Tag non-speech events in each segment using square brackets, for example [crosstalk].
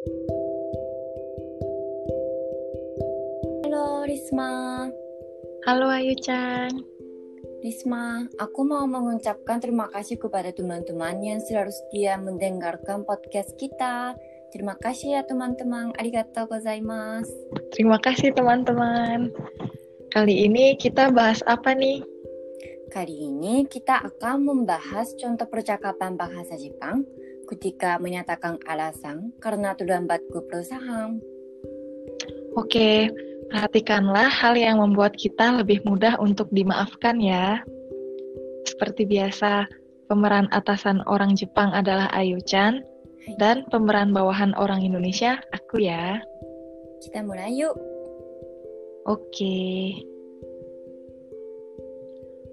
Halo Risma. Halo Ayu-chan. Risma, aku mau mengucapkan terima kasih kepada teman-teman yang selalu setia mendengarkan podcast kita. Terima kasih ya teman-teman. Arigatou gozaimasu. Terima kasih teman-teman. Kali ini kita bahas apa nih? Kali ini kita akan membahas contoh percakapan bahasa Jepang ketika menyatakan alasan karena terlambat ke perusahaan. Oke, perhatikanlah hal yang membuat kita lebih mudah untuk dimaafkan ya. Seperti biasa, pemeran atasan orang Jepang adalah Ayu-chan, dan pemeran bawahan orang Indonesia aku ya. Kita mulai yuk. Oke.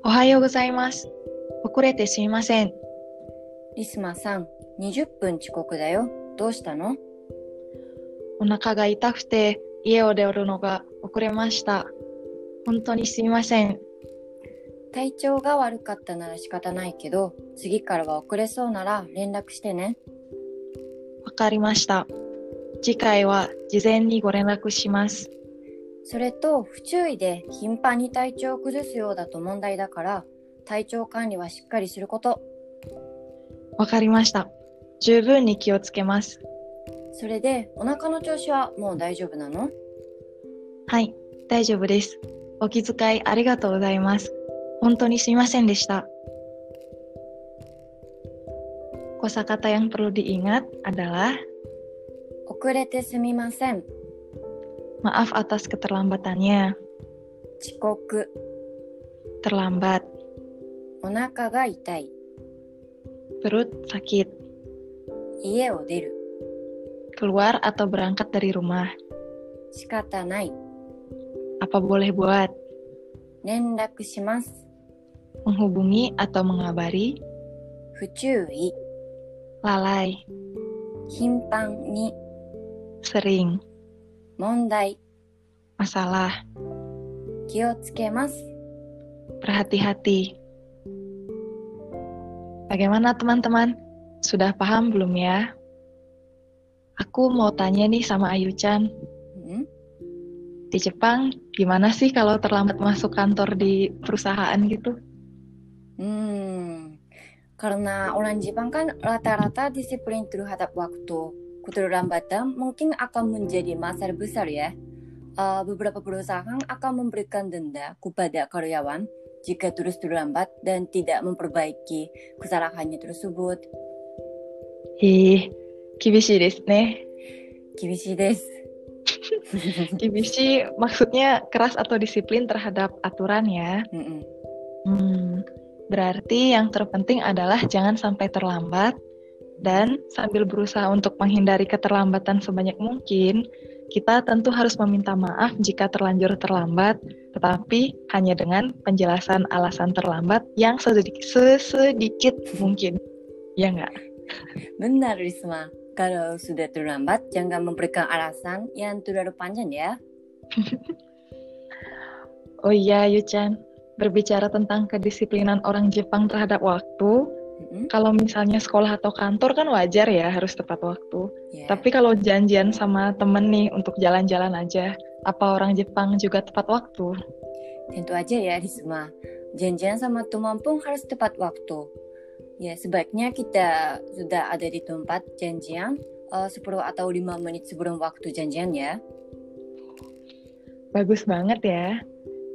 Ohayo gozaimasu. Okurete sumimasen. リスマさん、20分遅刻だよ。どうしたの？お腹が痛くて家を出るのが遅れました。本当にすみません。体調が悪かったなら仕方ないけど、次からは遅れそうなら連絡してね。わかりました。次回は事前にご連絡します。それと、不注意で頻繁に体調を崩すようだと問題だから、体調管理はしっかりすること。わかりました。十分に気をつけます。それで、お腹の調子はもう大丈夫なの？はい、大丈夫です。お気遣いありがとうございます。本当にすみませんでした。Kosakata yang perlu diingat adalah 遅れてすみません。maaf atas keterlambatannya, 遅刻。terlambat, お腹が痛い。perut sakit. Iya, o. Keluar atau berangkat dari rumah. Shikata nai. Apa boleh buat? Nendaku. Menghubungi atau mengabari. Fuchui. Lalai. Himpang ni. Sering. Mondai. Masalah. Kiyotsukemas. Berhati-hati. Bagaimana teman-teman? Sudah paham belum ya? Aku mau tanya nih sama Ayu-chan. ん Di Jepang, gimana sih kalau terlambat masuk kantor di perusahaan gitu? Hmm, karena orang Jepang kan rata-rata disiplin terhadap waktu. Keterlambatan mungkin akan menjadi masalah besar ya. Uh, beberapa perusahaan akan memberikan denda kepada karyawan jika terus terlambat dan tidak memperbaiki kesalahannya tersebut. Ih, kibishi desu ne. Kibishi desu. [laughs] kibishi maksudnya keras atau disiplin terhadap aturan ya. Hmm, berarti yang terpenting adalah jangan sampai terlambat dan sambil berusaha untuk menghindari keterlambatan sebanyak mungkin, kita tentu harus meminta maaf jika terlanjur terlambat, tetapi hanya dengan penjelasan alasan terlambat yang sedikit, sesedikit mungkin. Ya nggak? Benar, Risma. Kalau sudah terlambat, jangan memberikan alasan yang terlalu panjang ya. [laughs] Oh iya, Yuchan. Berbicara tentang kedisiplinan orang Jepang terhadap waktu, Kalau misalnya sekolah atau kantor kan wajar ya harus tepat waktu. Ya. Tapi kalau janjian sama temen nih untuk jalan-jalan aja, apa orang Jepang juga tepat waktu? Tentu aja ya Risma. Janjian sama teman pun harus tepat waktu. Ya sebaiknya kita sudah ada di tempat janjian eh, 10 atau 5 menit sebelum waktu janjian ya. Bagus banget ya.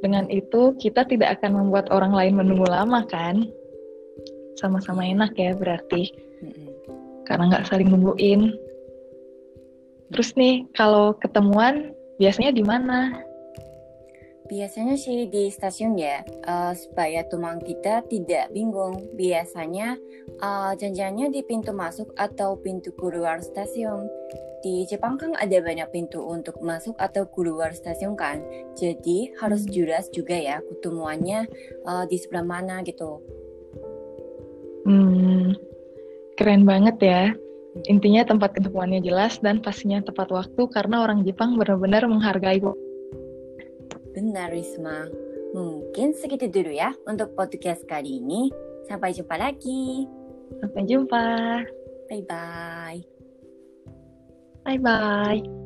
Dengan itu kita tidak akan membuat orang lain menunggu lama kan? Sama-sama enak ya berarti, karena nggak saling nungguin. Terus nih, kalau ketemuan biasanya di mana? Biasanya sih di stasiun ya, eh, supaya teman kita tidak bingung. Biasanya eh, janjiannya di pintu masuk atau pintu keluar stasiun. Di Jepang kan ada banyak pintu untuk masuk atau keluar stasiun kan. Jadi harus Hmm. jelas juga ya ketemuannya eh, di sebelah mana gitu. Hmm, keren banget ya. Intinya tempat ketemuannya jelas dan pastinya tepat waktu karena orang Jepang benar-benar menghargai waktu. Benar Risma. Mungkin segitu dulu ya untuk podcast kali ini. Sampai jumpa lagi. Sampai jumpa. Bye bye. Bye bye.